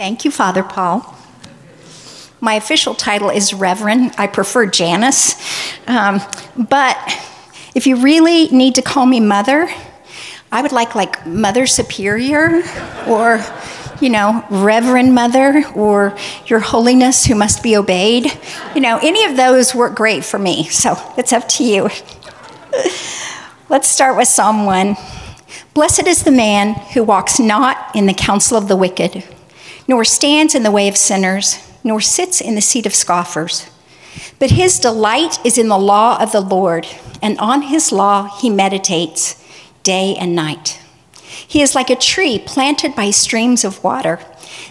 Thank you, Father Paul. My official title is Reverend. I prefer Janice. Um, but if you really need to call me Mother, I would like like Mother Superior or, you know, Reverend Mother or Your Holiness who must be obeyed. You know, any of those work great for me. So it's up to you. Let's start with Psalm 1. Blessed is the man who walks not in the counsel of the wicked nor stands in the way of sinners, nor sits in the seat of scoffers. But his delight is in the law of the Lord, and on his law he meditates day and night. He is like a tree planted by streams of water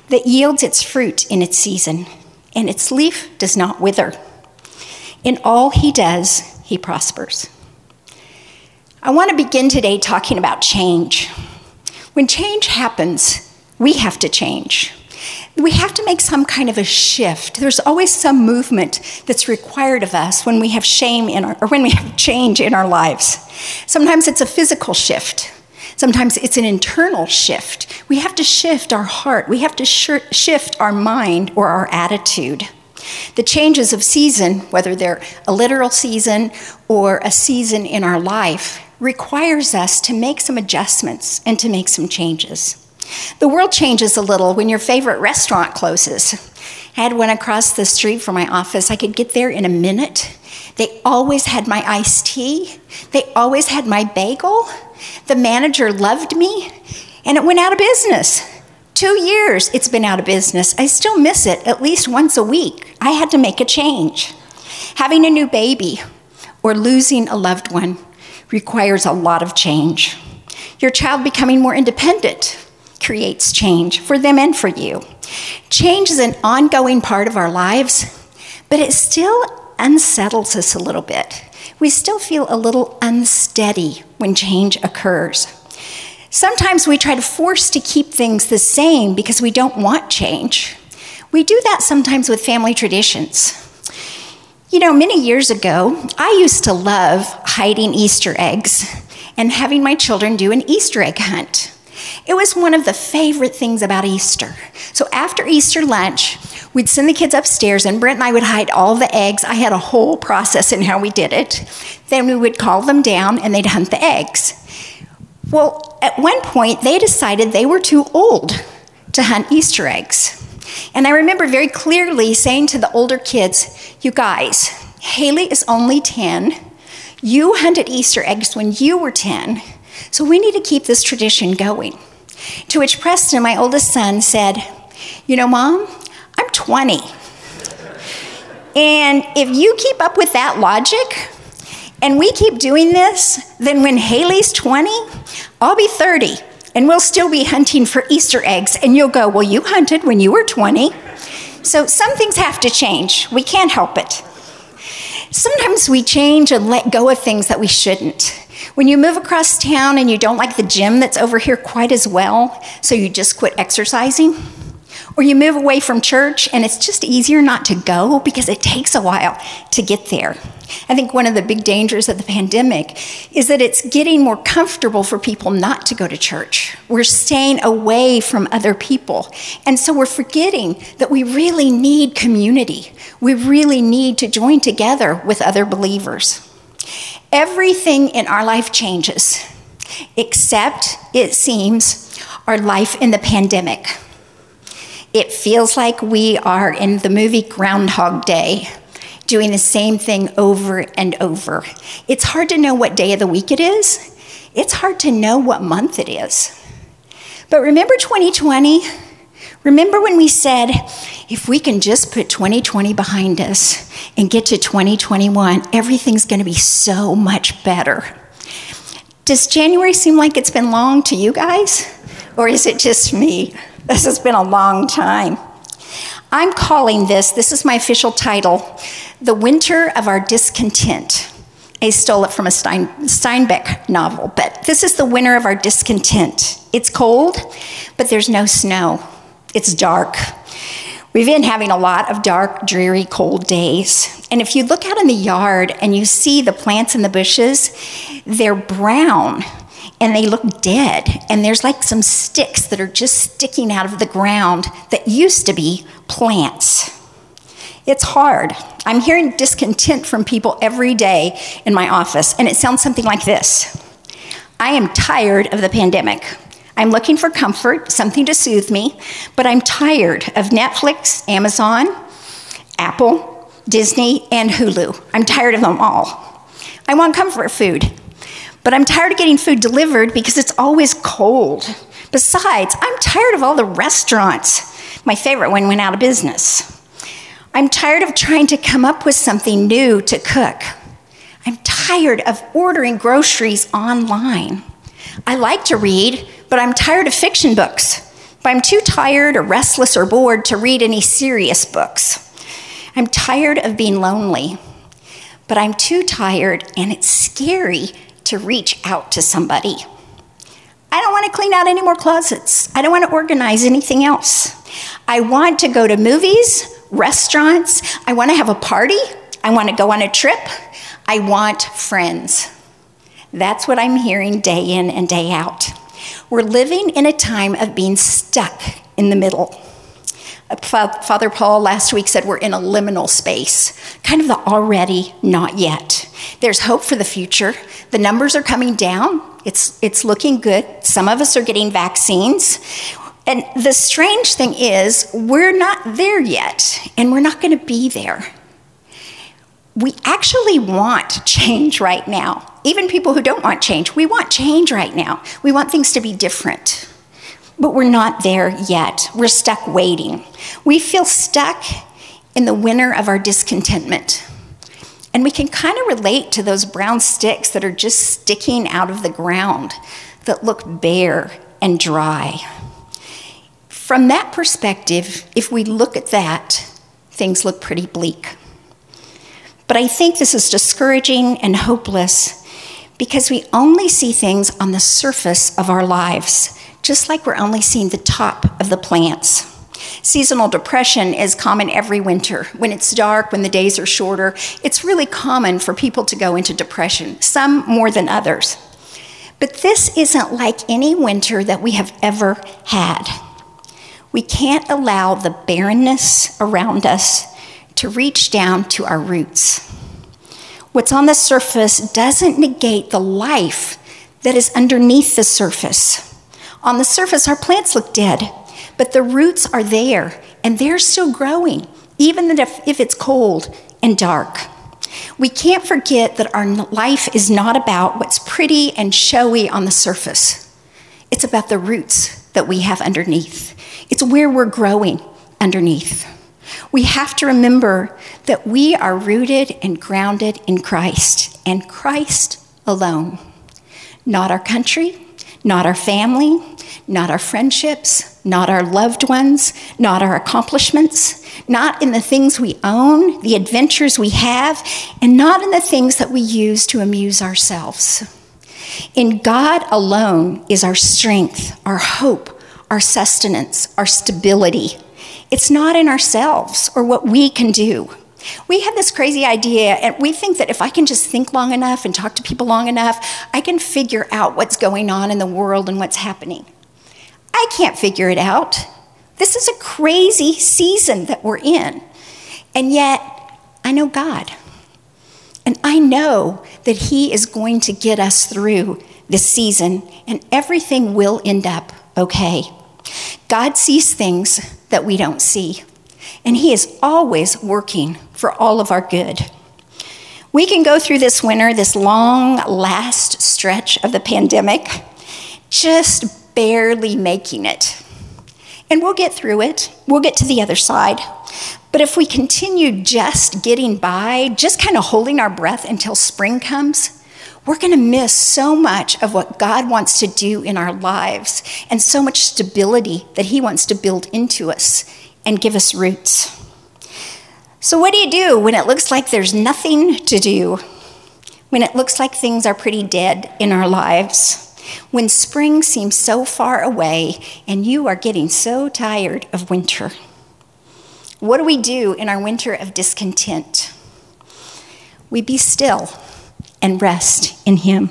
that yields its fruit in its season, and its leaf does not wither. In all he does, he prospers. I want to begin today talking about change. When change happens, we have to change we have to make some kind of a shift. There's always some movement that's required of us when we have shame in our, or when we have change in our lives. Sometimes it's a physical shift. Sometimes it's an internal shift. We have to shift our heart. We have to sh- shift our mind or our attitude. The changes of season, whether they're a literal season or a season in our life, requires us to make some adjustments and to make some changes. The world changes a little when your favorite restaurant closes. I had one across the street from my office. I could get there in a minute. They always had my iced tea, they always had my bagel. The manager loved me, and it went out of business. Two years it's been out of business. I still miss it at least once a week. I had to make a change. Having a new baby or losing a loved one requires a lot of change. Your child becoming more independent creates change for them and for you. Change is an ongoing part of our lives, but it still unsettles us a little bit. We still feel a little unsteady when change occurs. Sometimes we try to force to keep things the same because we don't want change. We do that sometimes with family traditions. You know, many years ago, I used to love hiding Easter eggs and having my children do an Easter egg hunt. It was one of the favorite things about Easter. So after Easter lunch, we'd send the kids upstairs, and Brent and I would hide all the eggs. I had a whole process in how we did it. Then we would call them down, and they'd hunt the eggs. Well, at one point, they decided they were too old to hunt Easter eggs. And I remember very clearly saying to the older kids, You guys, Haley is only 10. You hunted Easter eggs when you were 10. So we need to keep this tradition going. To which Preston, my oldest son, said, You know, Mom, I'm 20. And if you keep up with that logic, and we keep doing this, then when Haley's 20, I'll be 30, and we'll still be hunting for Easter eggs. And you'll go, Well, you hunted when you were 20. So some things have to change. We can't help it. Sometimes we change and let go of things that we shouldn't. When you move across town and you don't like the gym that's over here quite as well, so you just quit exercising, or you move away from church and it's just easier not to go because it takes a while to get there. I think one of the big dangers of the pandemic is that it's getting more comfortable for people not to go to church. We're staying away from other people. And so we're forgetting that we really need community. We really need to join together with other believers. Everything in our life changes, except, it seems, our life in the pandemic. It feels like we are in the movie Groundhog Day, doing the same thing over and over. It's hard to know what day of the week it is, it's hard to know what month it is. But remember 2020? Remember when we said, if we can just put 2020 behind us and get to 2021, everything's going to be so much better. Does January seem like it's been long to you guys? Or is it just me? This has been a long time. I'm calling this, this is my official title, The Winter of Our Discontent. I stole it from a Stein, Steinbeck novel, but this is the winter of our discontent. It's cold, but there's no snow. It's dark. We've been having a lot of dark, dreary, cold days. And if you look out in the yard and you see the plants and the bushes, they're brown. and they look dead. And there's like some sticks that are just sticking out of the ground that used to be plants. It's hard. I'm hearing discontent from people every day in my office, and it sounds something like this I am tired of the pandemic. I'm looking for comfort, something to soothe me, but I'm tired of Netflix, Amazon, Apple, Disney, and Hulu. I'm tired of them all. I want comfort food, but I'm tired of getting food delivered because it's always cold. Besides, I'm tired of all the restaurants. My favorite one went out of business. I'm tired of trying to come up with something new to cook. I'm tired of ordering groceries online. I like to read, but I'm tired of fiction books. But I'm too tired or restless or bored to read any serious books. I'm tired of being lonely, but I'm too tired and it's scary to reach out to somebody. I don't want to clean out any more closets. I don't want to organize anything else. I want to go to movies, restaurants. I want to have a party. I want to go on a trip. I want friends. That's what I'm hearing day in and day out. We're living in a time of being stuck in the middle. Uh, Father Paul last week said we're in a liminal space, kind of the already, not yet. There's hope for the future. The numbers are coming down. It's, it's looking good. Some of us are getting vaccines. And the strange thing is, we're not there yet, and we're not going to be there. We actually want change right now. Even people who don't want change, we want change right now. We want things to be different. But we're not there yet. We're stuck waiting. We feel stuck in the winter of our discontentment. And we can kind of relate to those brown sticks that are just sticking out of the ground that look bare and dry. From that perspective, if we look at that, things look pretty bleak. But I think this is discouraging and hopeless because we only see things on the surface of our lives just like we're only seeing the top of the plants. Seasonal depression is common every winter. When it's dark, when the days are shorter, it's really common for people to go into depression, some more than others. But this isn't like any winter that we have ever had. We can't allow the barrenness around us to reach down to our roots. What's on the surface doesn't negate the life that is underneath the surface. On the surface, our plants look dead, but the roots are there and they're still growing, even if, if it's cold and dark. We can't forget that our life is not about what's pretty and showy on the surface. It's about the roots that we have underneath. It's where we're growing underneath. We have to remember that we are rooted and grounded in Christ and Christ alone. Not our country, not our family, not our friendships, not our loved ones, not our accomplishments, not in the things we own, the adventures we have, and not in the things that we use to amuse ourselves. In God alone is our strength, our hope, our sustenance, our stability. It's not in ourselves or what we can do. We have this crazy idea, and we think that if I can just think long enough and talk to people long enough, I can figure out what's going on in the world and what's happening. I can't figure it out. This is a crazy season that we're in. And yet, I know God. And I know that He is going to get us through this season, and everything will end up okay. God sees things that we don't see and He is always working for all of our good. We can go through this winter, this long last stretch of the pandemic, just barely making it. And we'll get through it, we'll get to the other side. But if we continue just getting by, just kind of holding our breath until spring comes, we're going to miss so much of what God wants to do in our lives and so much stability that He wants to build into us and give us roots. So, what do you do when it looks like there's nothing to do? When it looks like things are pretty dead in our lives? When spring seems so far away and you are getting so tired of winter? What do we do in our winter of discontent? We be still and rest in Him.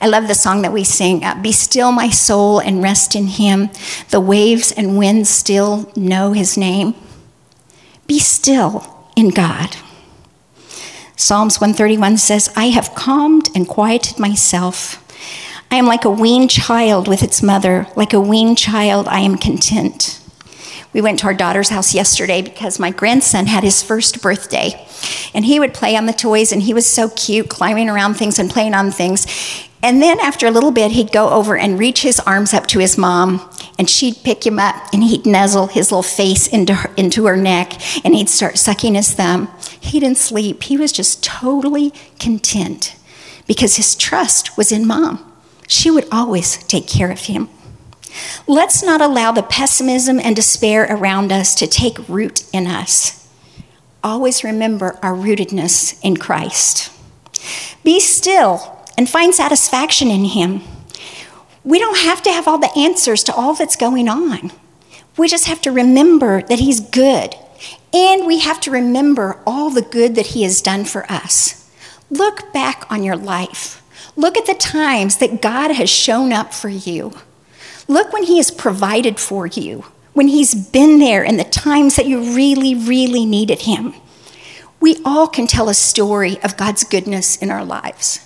I love the song that we sing uh, Be still, my soul, and rest in him. The waves and winds still know his name. Be still in God. Psalms 131 says, I have calmed and quieted myself. I am like a weaned child with its mother. Like a weaned child, I am content. We went to our daughter's house yesterday because my grandson had his first birthday. And he would play on the toys, and he was so cute, climbing around things and playing on things. And then after a little bit, he'd go over and reach his arms up to his mom, and she'd pick him up and he'd nuzzle his little face into her, into her neck, and he'd start sucking his thumb. He didn't sleep. He was just totally content because his trust was in mom. She would always take care of him. Let's not allow the pessimism and despair around us to take root in us. Always remember our rootedness in Christ. Be still and find satisfaction in Him. We don't have to have all the answers to all that's going on. We just have to remember that He's good. And we have to remember all the good that He has done for us. Look back on your life. Look at the times that God has shown up for you. Look when He has provided for you, when He's been there in the times that you really, really needed Him. We all can tell a story of God's goodness in our lives.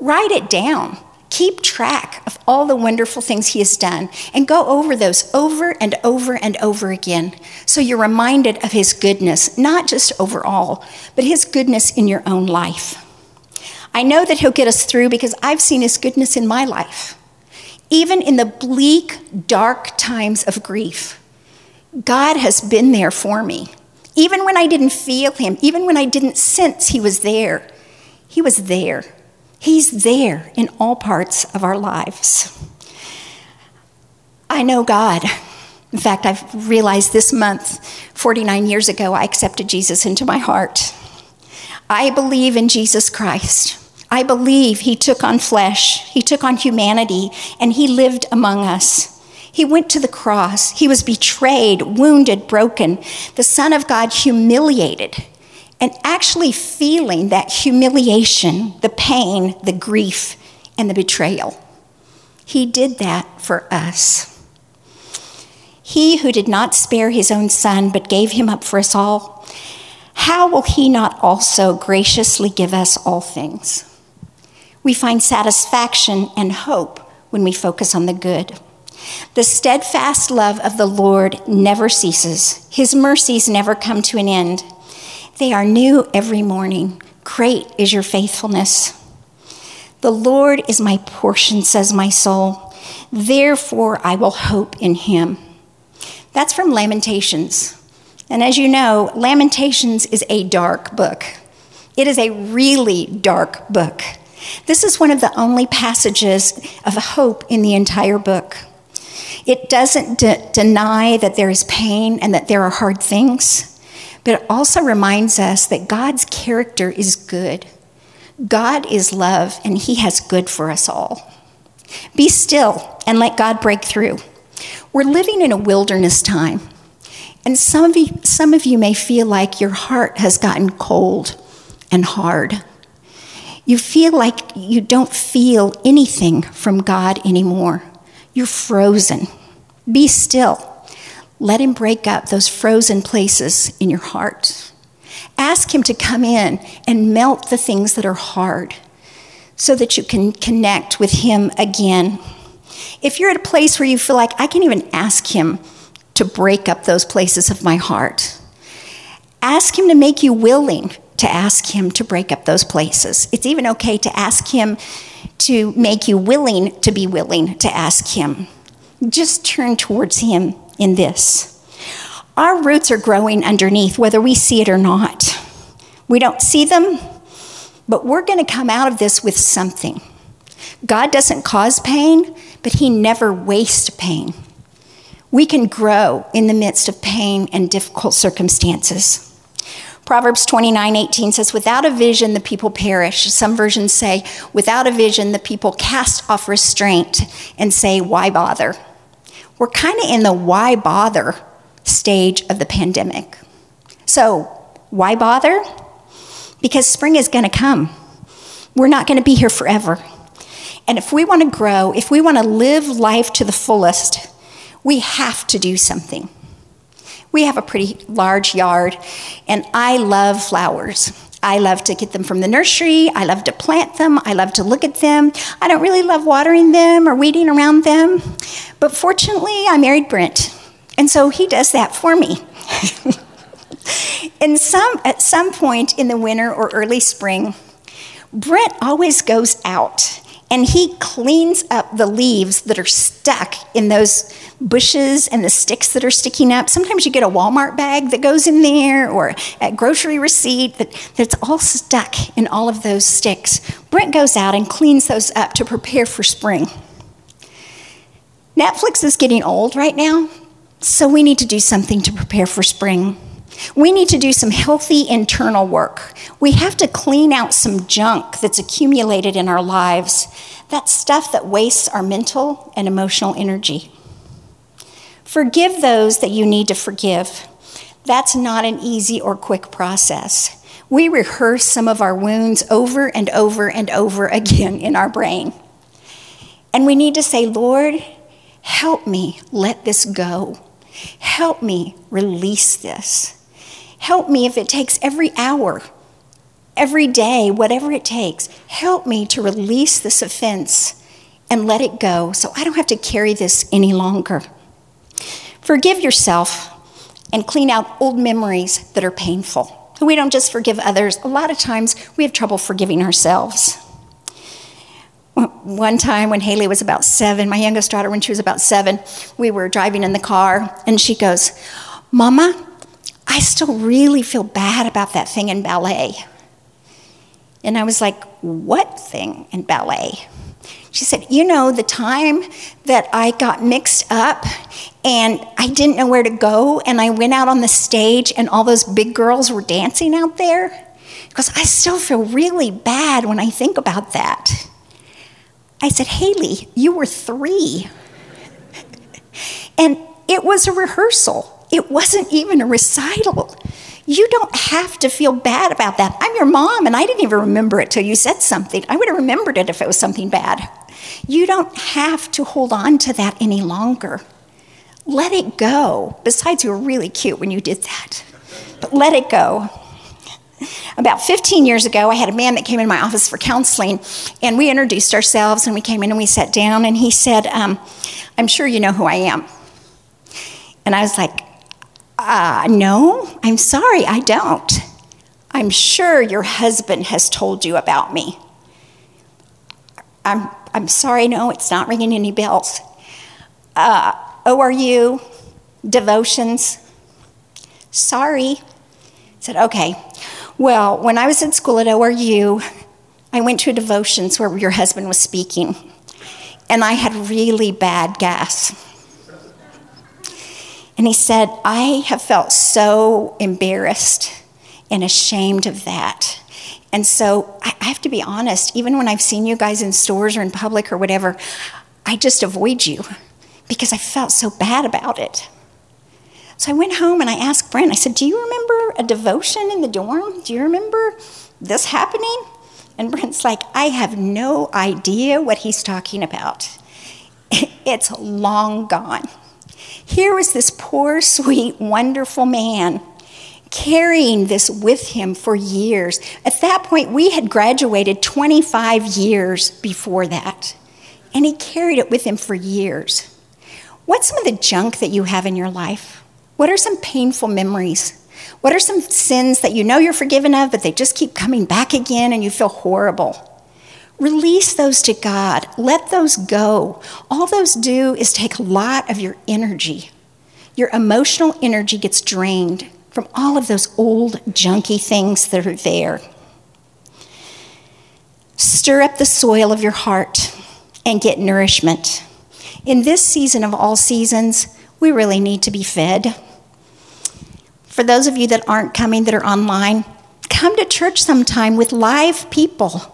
Write it down. Keep track of all the wonderful things He has done and go over those over and over and over again so you're reminded of His goodness, not just overall, but His goodness in your own life. I know that He'll get us through because I've seen His goodness in my life. Even in the bleak, dark times of grief, God has been there for me. Even when I didn't feel Him, even when I didn't sense He was there, He was there. He's there in all parts of our lives. I know God. In fact, I've realized this month, 49 years ago, I accepted Jesus into my heart. I believe in Jesus Christ. I believe he took on flesh, he took on humanity, and he lived among us. He went to the cross. He was betrayed, wounded, broken. The Son of God humiliated and actually feeling that humiliation, the pain, the grief, and the betrayal. He did that for us. He who did not spare his own son, but gave him up for us all, how will he not also graciously give us all things? We find satisfaction and hope when we focus on the good. The steadfast love of the Lord never ceases, his mercies never come to an end. They are new every morning. Great is your faithfulness. The Lord is my portion, says my soul. Therefore, I will hope in him. That's from Lamentations. And as you know, Lamentations is a dark book. It is a really dark book. This is one of the only passages of hope in the entire book. It doesn't de- deny that there is pain and that there are hard things but it also reminds us that God's character is good. God is love, and He has good for us all. Be still and let God break through. We're living in a wilderness time, and some of you, some of you may feel like your heart has gotten cold and hard. You feel like you don't feel anything from God anymore. You're frozen. Be still let Him break up those frozen places in your heart. Ask Him to come in and melt the things that are hard so that you can connect with Him again. If you're at a place where you feel like I can't even ask Him to break up those places of my heart, ask Him to make you willing to ask Him to break up those places. It's even okay to ask Him to make you willing to be willing to ask Him. Just turn towards Him in this. Our roots are growing underneath, whether we see it or not. We don't see them, but we're going to come out of this with something. God doesn't cause pain, but He never wastes pain. We can grow in the midst of pain and difficult circumstances. Proverbs 29 18 says, Without a vision, the people perish. Some versions say, Without a vision, the people cast off restraint and say, Why bother? we're kind of in the why bother stage of the pandemic. So, why bother? Because spring is going to come. We're not going to be here forever. And if we want to grow, if we want to live life to the fullest, we have to do something. We have a pretty large yard, and I love flowers. I love to get them from the nursery. I love to plant them. I love to look at them. I don't really love watering them or weeding around them. But fortunately, I married Brent. And so he does that for me. and some, at some point in the winter or early spring, Brent always goes out and he cleans up the leaves that are stuck in those bushes and the sticks that are sticking up. Sometimes you get a Walmart bag that goes in there or a grocery receipt that, that's all stuck in all of those sticks. Brent goes out and cleans those up to prepare for spring. Netflix is getting old right now, so we need to do something to prepare for spring. We need to do some healthy internal work. We have to clean out some junk that's accumulated in our lives, that stuff that wastes our mental and emotional energy. Forgive those that you need to forgive. That's not an easy or quick process. We rehearse some of our wounds over and over and over again in our brain. And we need to say, Lord, help me let this go. Help me release this. Help me if it takes every hour, every day, whatever it takes. Help me to release this offense and let it go so I don't have to carry this any longer. Forgive yourself and clean out old memories that are painful. We don't just forgive others, a lot of times we have trouble forgiving ourselves. One time when Haley was about seven, my youngest daughter, when she was about seven, we were driving in the car and she goes, Mama, I still really feel bad about that thing in ballet. And I was like, What thing in ballet? She said, You know, the time that I got mixed up and I didn't know where to go, and I went out on the stage and all those big girls were dancing out there? Because I still feel really bad when I think about that. I said, Haley, you were three. and it was a rehearsal. It wasn't even a recital. You don't have to feel bad about that. I'm your mom, and I didn't even remember it till you said something. I would have remembered it if it was something bad. You don't have to hold on to that any longer. Let it go. Besides, you were really cute when you did that. But let it go. About 15 years ago, I had a man that came in my office for counseling, and we introduced ourselves, and we came in and we sat down, and he said, um, I'm sure you know who I am. And I was like, uh, no, I'm sorry, I don't. I'm sure your husband has told you about me. I'm, I'm sorry, no, it's not ringing any bells. Uh, ORU, devotions. Sorry. I said, okay. Well, when I was in school at ORU, I went to a devotions where your husband was speaking, and I had really bad gas. And he said, I have felt so embarrassed and ashamed of that. And so I have to be honest, even when I've seen you guys in stores or in public or whatever, I just avoid you because I felt so bad about it. So I went home and I asked Brent, I said, Do you remember a devotion in the dorm? Do you remember this happening? And Brent's like, I have no idea what he's talking about. It's long gone. Here was this poor, sweet, wonderful man carrying this with him for years. At that point, we had graduated 25 years before that, and he carried it with him for years. What's some of the junk that you have in your life? What are some painful memories? What are some sins that you know you're forgiven of, but they just keep coming back again and you feel horrible? Release those to God. Let those go. All those do is take a lot of your energy. Your emotional energy gets drained from all of those old, junky things that are there. Stir up the soil of your heart and get nourishment. In this season of all seasons, we really need to be fed. For those of you that aren't coming, that are online, come to church sometime with live people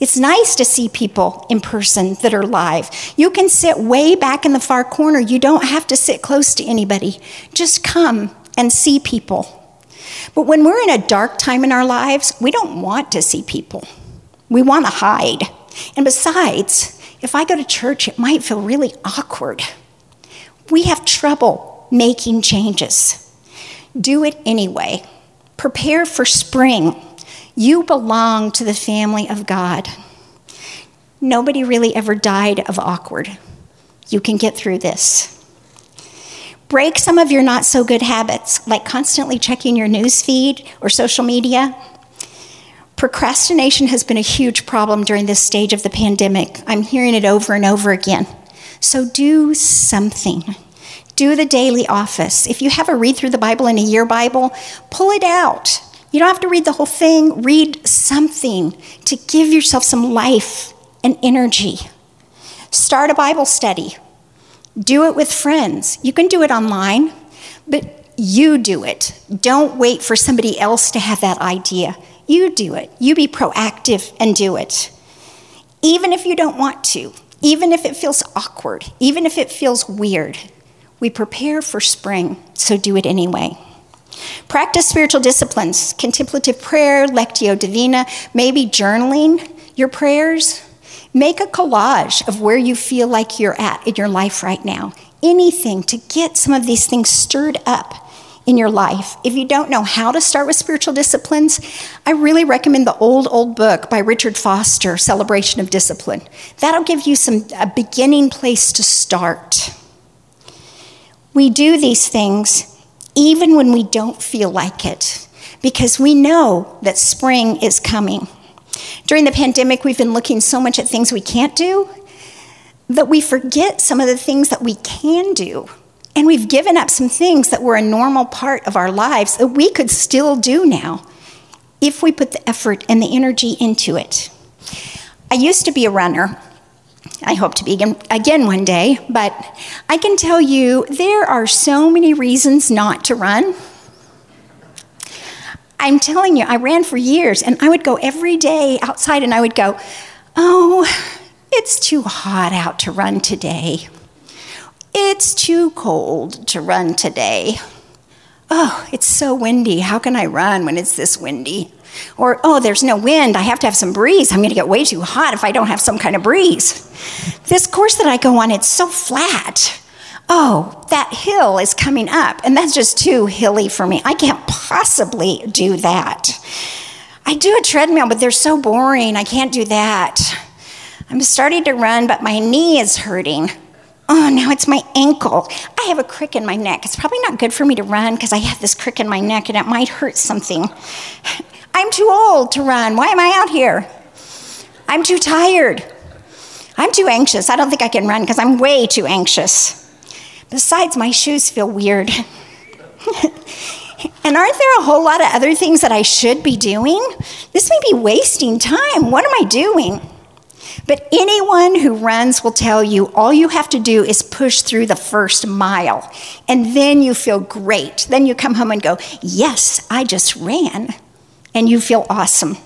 it's nice to see people in person that are live. You can sit way back in the far corner. You don't have to sit close to anybody. Just come and see people. But when we're in a dark time in our lives, we don't want to see people. We want to hide. And besides, if I go to church, it might feel really awkward. We have trouble making changes. Do it anyway. Prepare for spring. You belong to the family of God. Nobody really ever died of awkward. You can get through this. Break some of your not so good habits, like constantly checking your news feed or social media. Procrastination has been a huge problem during this stage of the pandemic. I'm hearing it over and over again. So do something. Do the daily office. If you have a read through the Bible in a year Bible, pull it out. You don't have to read the whole thing, read something to give yourself some life and energy. Start a Bible study. Do it with friends. You can do it online, but you do it. Don't wait for somebody else to have that idea. You do it. You be proactive and do it. Even if you don't want to, even if it feels awkward, even if it feels weird, we prepare for spring, so do it anyway. Practice spiritual disciplines, contemplative prayer, lectio divina, maybe journaling your prayers. Make a collage of where you feel like you're at in your life right now. Anything to get some of these things stirred up in your life. If you don't know how to start with spiritual disciplines, I really recommend the old, old book by Richard Foster, Celebration of Discipline. That'll give you some a beginning place to start. We do these things even when we don't feel like it because we know that spring is coming. During the pandemic, we've been looking so much at things we can't do that we forget some of the things that we can do. And we've given up some things that were a normal part of our lives that we could still do now if we put the effort and the energy into it. I used to be a runner. I hope to be again one day, but I can tell you there are so many reasons not to run. I'm telling you, I ran for years and I would go every day outside and I would go, Oh, it's too hot out to run today. It's too cold to run today. Oh, it's so windy. How can I run when it's this windy? Or, oh, there's no wind. I have to have some breeze. I'm going to get way too hot if I don't have some kind of breeze. This course that I go on, it's so flat oh, that hill is coming up, and that's just too hilly for me. I can't possibly do that. I do a treadmill, but they're so boring. I can't do that. I'm starting to run, but my knee is hurting. Oh, now it's my ankle. I have a crick in my neck. It's probably not good for me to run because I have this crick in my neck and it might hurt something. I'm too old to run. Why am I out here? I'm too tired. I'm too anxious. I don't think I can run because I'm way too anxious. Besides, my shoes feel weird. and aren't there a whole lot of other things that I should be doing? This may be wasting time. What am I doing? But anyone who runs will tell you all you have to do is push through the first mile, and then you feel great. Then you come home and go, Yes, I just ran. And you feel awesome.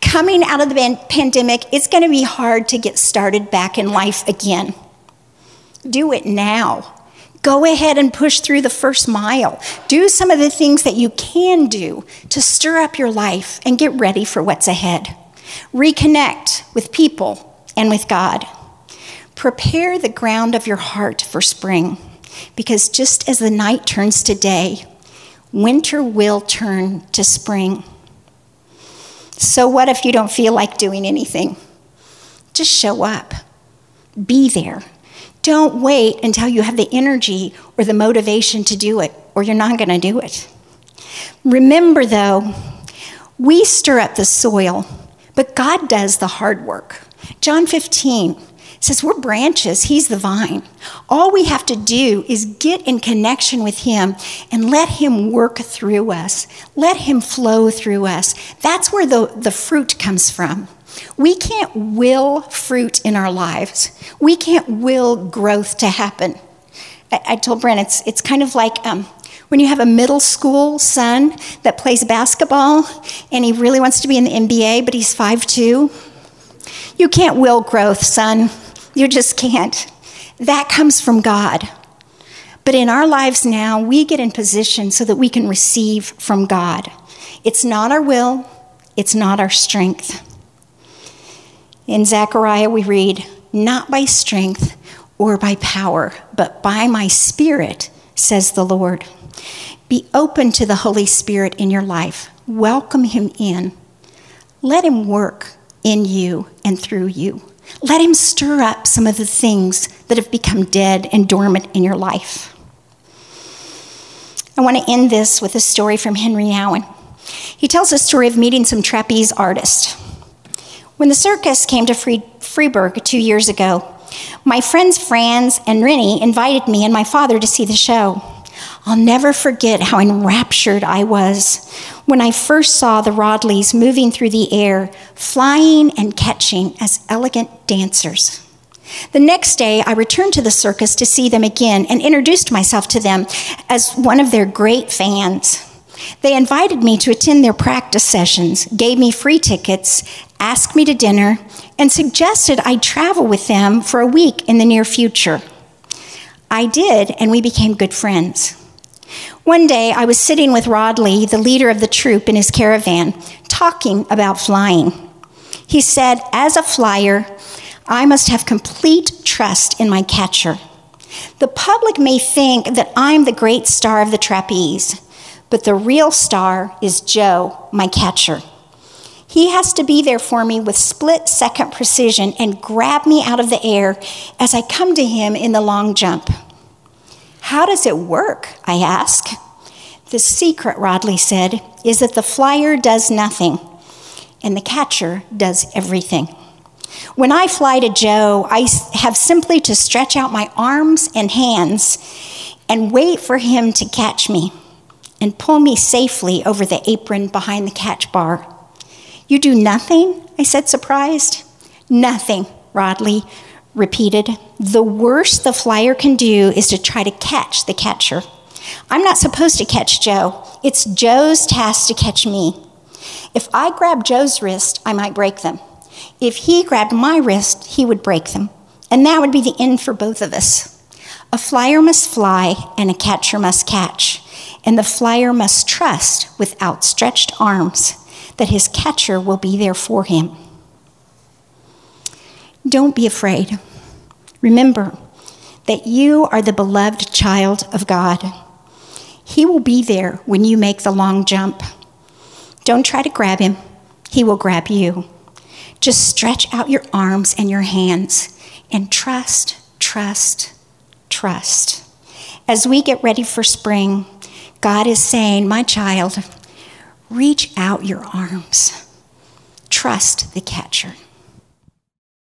Coming out of the pandemic, it's going to be hard to get started back in life again. Do it now. Go ahead and push through the first mile. Do some of the things that you can do to stir up your life and get ready for what's ahead. Reconnect with people and with God. Prepare the ground of your heart for spring, because just as the night turns to day, winter will turn to spring. So, what if you don't feel like doing anything? Just show up, be there don't wait until you have the energy or the motivation to do it, or you're not going to do it. Remember, though, we stir up the soil, but God does the hard work. John 15 says, We're branches, He's the vine. All we have to do is get in connection with Him and let Him work through us, let Him flow through us. That's where the, the fruit comes from. We can't will fruit in our lives. We can't will growth to happen. I, I told Brent it's, it's kind of like um, when you have a middle school son that plays basketball and he really wants to be in the NBA, but he's 5'2. You can't will growth, son. You just can't. That comes from God. But in our lives now, we get in position so that we can receive from God. It's not our will, it's not our strength. In Zechariah, we read, Not by strength or by power, but by my spirit, says the Lord. Be open to the Holy Spirit in your life. Welcome him in. Let him work in you and through you. Let him stir up some of the things that have become dead and dormant in your life. I want to end this with a story from Henri Nouwen. He tells a story of meeting some trapeze artists. When the circus came to Freiburg two years ago, my friends Franz and Reny invited me and my father to see the show. I'll never forget how enraptured I was when I first saw the Rodleighs moving through the air, flying and catching as elegant dancers. The next day, I returned to the circus to see them again and introduced myself to them as one of their great fans. They invited me to attend their practice sessions, gave me free tickets, asked me to dinner, and suggested I travel with them for a week in the near future. I did, and we became good friends. One day, I was sitting with Rodleigh, the leader of the troupe, in his caravan, talking about flying. He said, As a flyer, I must have complete trust in my catcher. The public may think that I'm the great star of the trapeze, but the real star is Joe, my catcher. He has to be there for me with split second precision and grab me out of the air as I come to him in the long jump. How does it work? I ask. The secret, Rodleigh said, is that the flyer does nothing and the catcher does everything. When I fly to Joe, I have simply to stretch out my arms and hands and wait for him to catch me and pull me safely over the apron behind the catch bar. You do nothing? I said, surprised. Nothing, Rodleigh repeated. The worst the flyer can do is to try to catch the catcher. I'm not supposed to catch Joe. It's Joe's task to catch me. If I grab Joe's wrist, I might break them. If he grabbed my wrist, he would break them. And that would be the end for both of us. A flyer must fly and a catcher must catch. And the flyer must trust with outstretched arms that his catcher will be there for him. Don't be afraid. Remember that you are the beloved child of God. He will be there when you make the long jump. Don't try to grab him, he will grab you. Just stretch out your arms and your hands and trust, trust, trust. As we get ready for spring, God is saying, My child, reach out your arms. Trust the catcher.